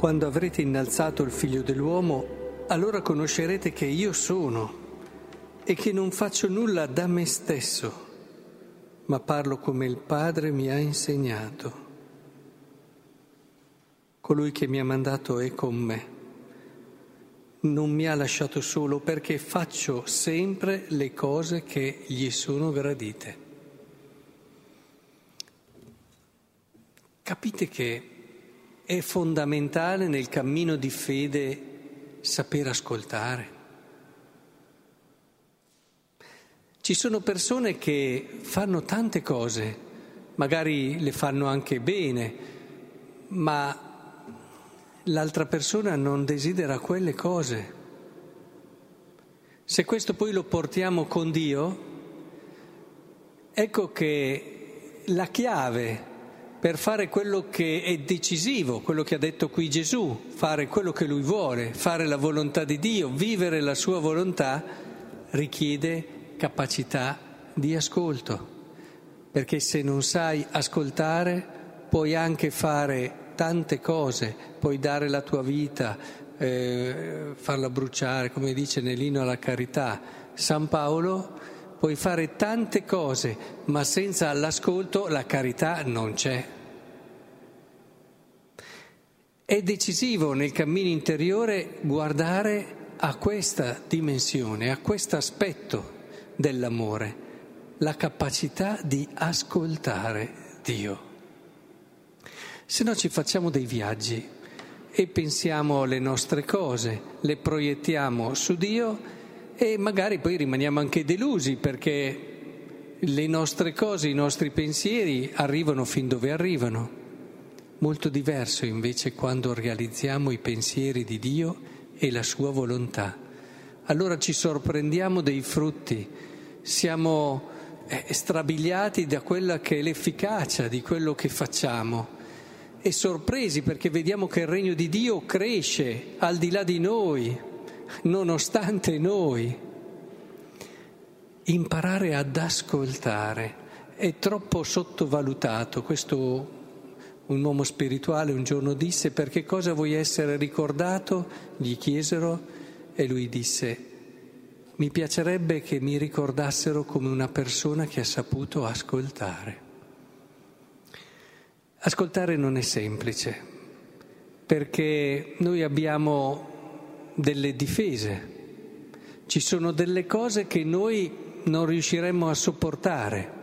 quando avrete innalzato il figlio dell'uomo, allora conoscerete che io sono e che non faccio nulla da me stesso, ma parlo come il Padre mi ha insegnato. Colui che mi ha mandato è con me. Non mi ha lasciato solo perché faccio sempre le cose che gli sono gradite. Capite che è fondamentale nel cammino di fede saper ascoltare. Ci sono persone che fanno tante cose, magari le fanno anche bene, ma l'altra persona non desidera quelle cose. Se questo poi lo portiamo con Dio, ecco che la chiave per fare quello che è decisivo, quello che ha detto qui Gesù, fare quello che lui vuole, fare la volontà di Dio, vivere la sua volontà, richiede capacità di ascolto, perché se non sai ascoltare puoi anche fare tante cose, puoi dare la tua vita, eh, farla bruciare, come dice nell'inno alla carità. San Paolo Puoi fare tante cose, ma senza l'ascolto la carità non c'è. È decisivo nel cammino interiore guardare a questa dimensione, a questo aspetto dell'amore, la capacità di ascoltare Dio. Se no ci facciamo dei viaggi e pensiamo alle nostre cose, le proiettiamo su Dio e magari poi rimaniamo anche delusi perché le nostre cose, i nostri pensieri arrivano fin dove arrivano. Molto diverso invece quando realizziamo i pensieri di Dio e la sua volontà. Allora ci sorprendiamo dei frutti, siamo eh, strabiliati da quella che è l'efficacia di quello che facciamo e sorpresi perché vediamo che il regno di Dio cresce al di là di noi, nonostante noi. Imparare ad ascoltare è troppo sottovalutato. Questo un uomo spirituale un giorno disse perché cosa vuoi essere ricordato? Gli chiesero e lui disse mi piacerebbe che mi ricordassero come una persona che ha saputo ascoltare. Ascoltare non è semplice perché noi abbiamo delle difese, ci sono delle cose che noi non riusciremmo a sopportare.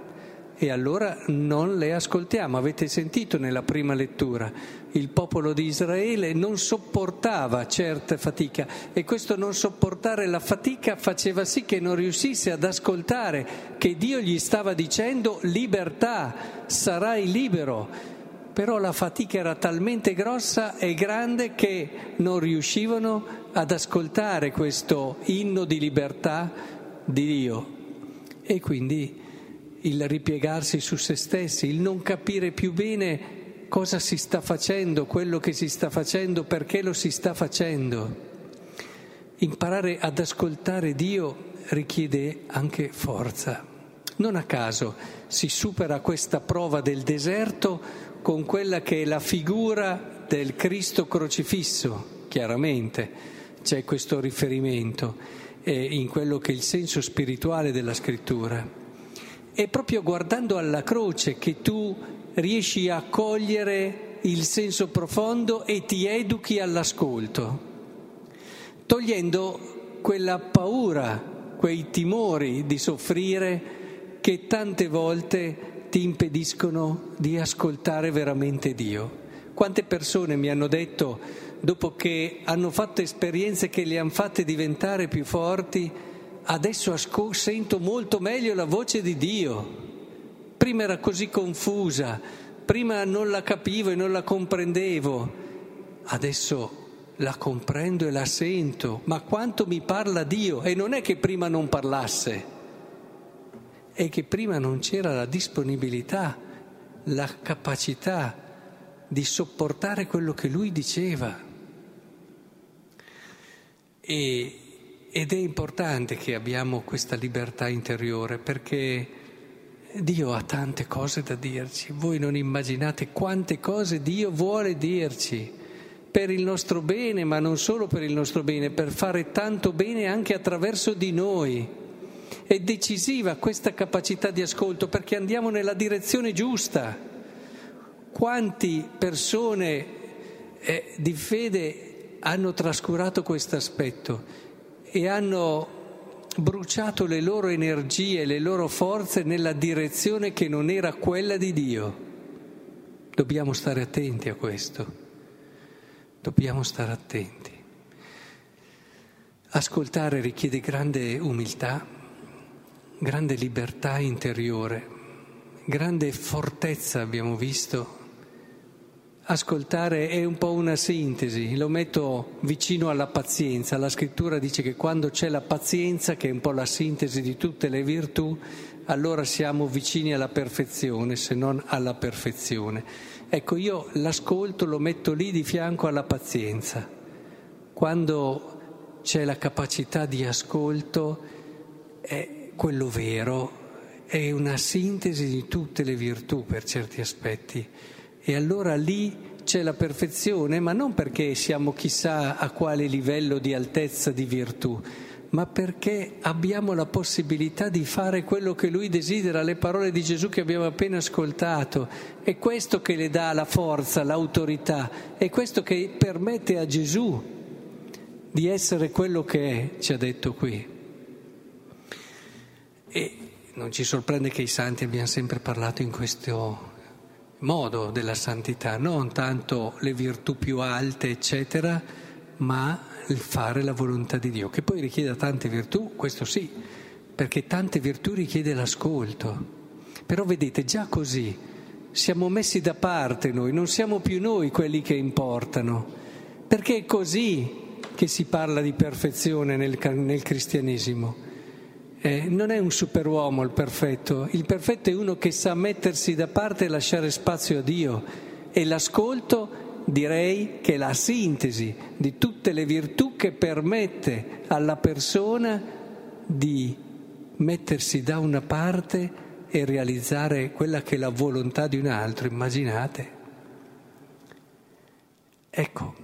E allora non le ascoltiamo. Avete sentito nella prima lettura, il popolo di Israele non sopportava certe fatiche e questo non sopportare la fatica faceva sì che non riuscisse ad ascoltare che Dio gli stava dicendo libertà, sarai libero però la fatica era talmente grossa e grande che non riuscivano ad ascoltare questo inno di libertà di Dio e quindi il ripiegarsi su se stessi, il non capire più bene cosa si sta facendo, quello che si sta facendo, perché lo si sta facendo. Imparare ad ascoltare Dio richiede anche forza. Non a caso si supera questa prova del deserto con quella che è la figura del Cristo crocifisso, chiaramente c'è questo riferimento eh, in quello che è il senso spirituale della scrittura. È proprio guardando alla croce che tu riesci a cogliere il senso profondo e ti educhi all'ascolto, togliendo quella paura, quei timori di soffrire che tante volte ti impediscono di ascoltare veramente Dio. Quante persone mi hanno detto, dopo che hanno fatto esperienze che le hanno fatte diventare più forti, adesso asco- sento molto meglio la voce di Dio. Prima era così confusa, prima non la capivo e non la comprendevo, adesso la comprendo e la sento, ma quanto mi parla Dio e non è che prima non parlasse è che prima non c'era la disponibilità, la capacità di sopportare quello che lui diceva. E, ed è importante che abbiamo questa libertà interiore perché Dio ha tante cose da dirci. Voi non immaginate quante cose Dio vuole dirci, per il nostro bene, ma non solo per il nostro bene, per fare tanto bene anche attraverso di noi. È decisiva questa capacità di ascolto perché andiamo nella direzione giusta. Quanti persone eh, di fede hanno trascurato questo aspetto e hanno bruciato le loro energie, le loro forze nella direzione che non era quella di Dio. Dobbiamo stare attenti a questo. Dobbiamo stare attenti. Ascoltare richiede grande umiltà, grande libertà interiore, grande fortezza, abbiamo visto. Ascoltare è un po' una sintesi, lo metto vicino alla pazienza. La scrittura dice che quando c'è la pazienza, che è un po' la sintesi di tutte le virtù, allora siamo vicini alla perfezione, se non alla perfezione. Ecco, io l'ascolto lo metto lì di fianco alla pazienza. Quando c'è la capacità di ascolto, è quello vero, è una sintesi di tutte le virtù per certi aspetti. E allora lì c'è la perfezione, ma non perché siamo chissà a quale livello di altezza di virtù, ma perché abbiamo la possibilità di fare quello che lui desidera, le parole di Gesù che abbiamo appena ascoltato. È questo che le dà la forza, l'autorità, è questo che permette a Gesù di essere quello che è, ci ha detto qui. E non ci sorprende che i santi abbiano sempre parlato in questo modo della santità, non tanto le virtù più alte, eccetera, ma il fare la volontà di Dio, che poi richiede tante virtù, questo sì, perché tante virtù richiede l'ascolto. Però vedete, già così siamo messi da parte noi, non siamo più noi quelli che importano, perché è così che si parla di perfezione nel, nel cristianesimo. Eh, non è un superuomo il perfetto, il perfetto è uno che sa mettersi da parte e lasciare spazio a Dio. E l'ascolto direi che è la sintesi di tutte le virtù che permette alla persona di mettersi da una parte e realizzare quella che è la volontà di un altro, immaginate. Ecco,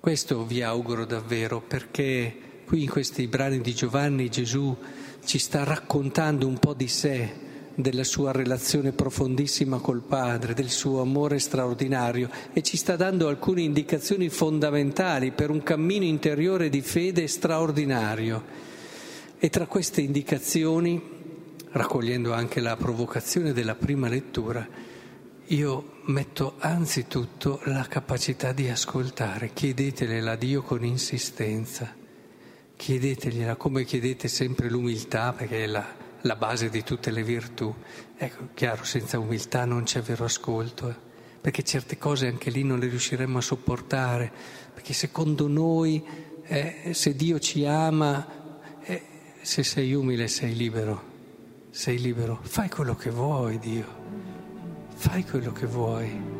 questo vi auguro davvero perché qui in questi brani di Giovanni Gesù ci sta raccontando un po' di sé della sua relazione profondissima col Padre, del suo amore straordinario e ci sta dando alcune indicazioni fondamentali per un cammino interiore di fede straordinario. E tra queste indicazioni, raccogliendo anche la provocazione della prima lettura, io metto anzitutto la capacità di ascoltare, chiedetelela a Dio con insistenza, chiedetegliela come chiedete sempre l'umiltà, perché è la la base di tutte le virtù. Ecco, chiaro, senza umiltà non c'è vero ascolto, eh? perché certe cose anche lì non le riusciremo a sopportare, perché secondo noi, eh, se Dio ci ama, eh, se sei umile sei libero, sei libero, fai quello che vuoi Dio, fai quello che vuoi.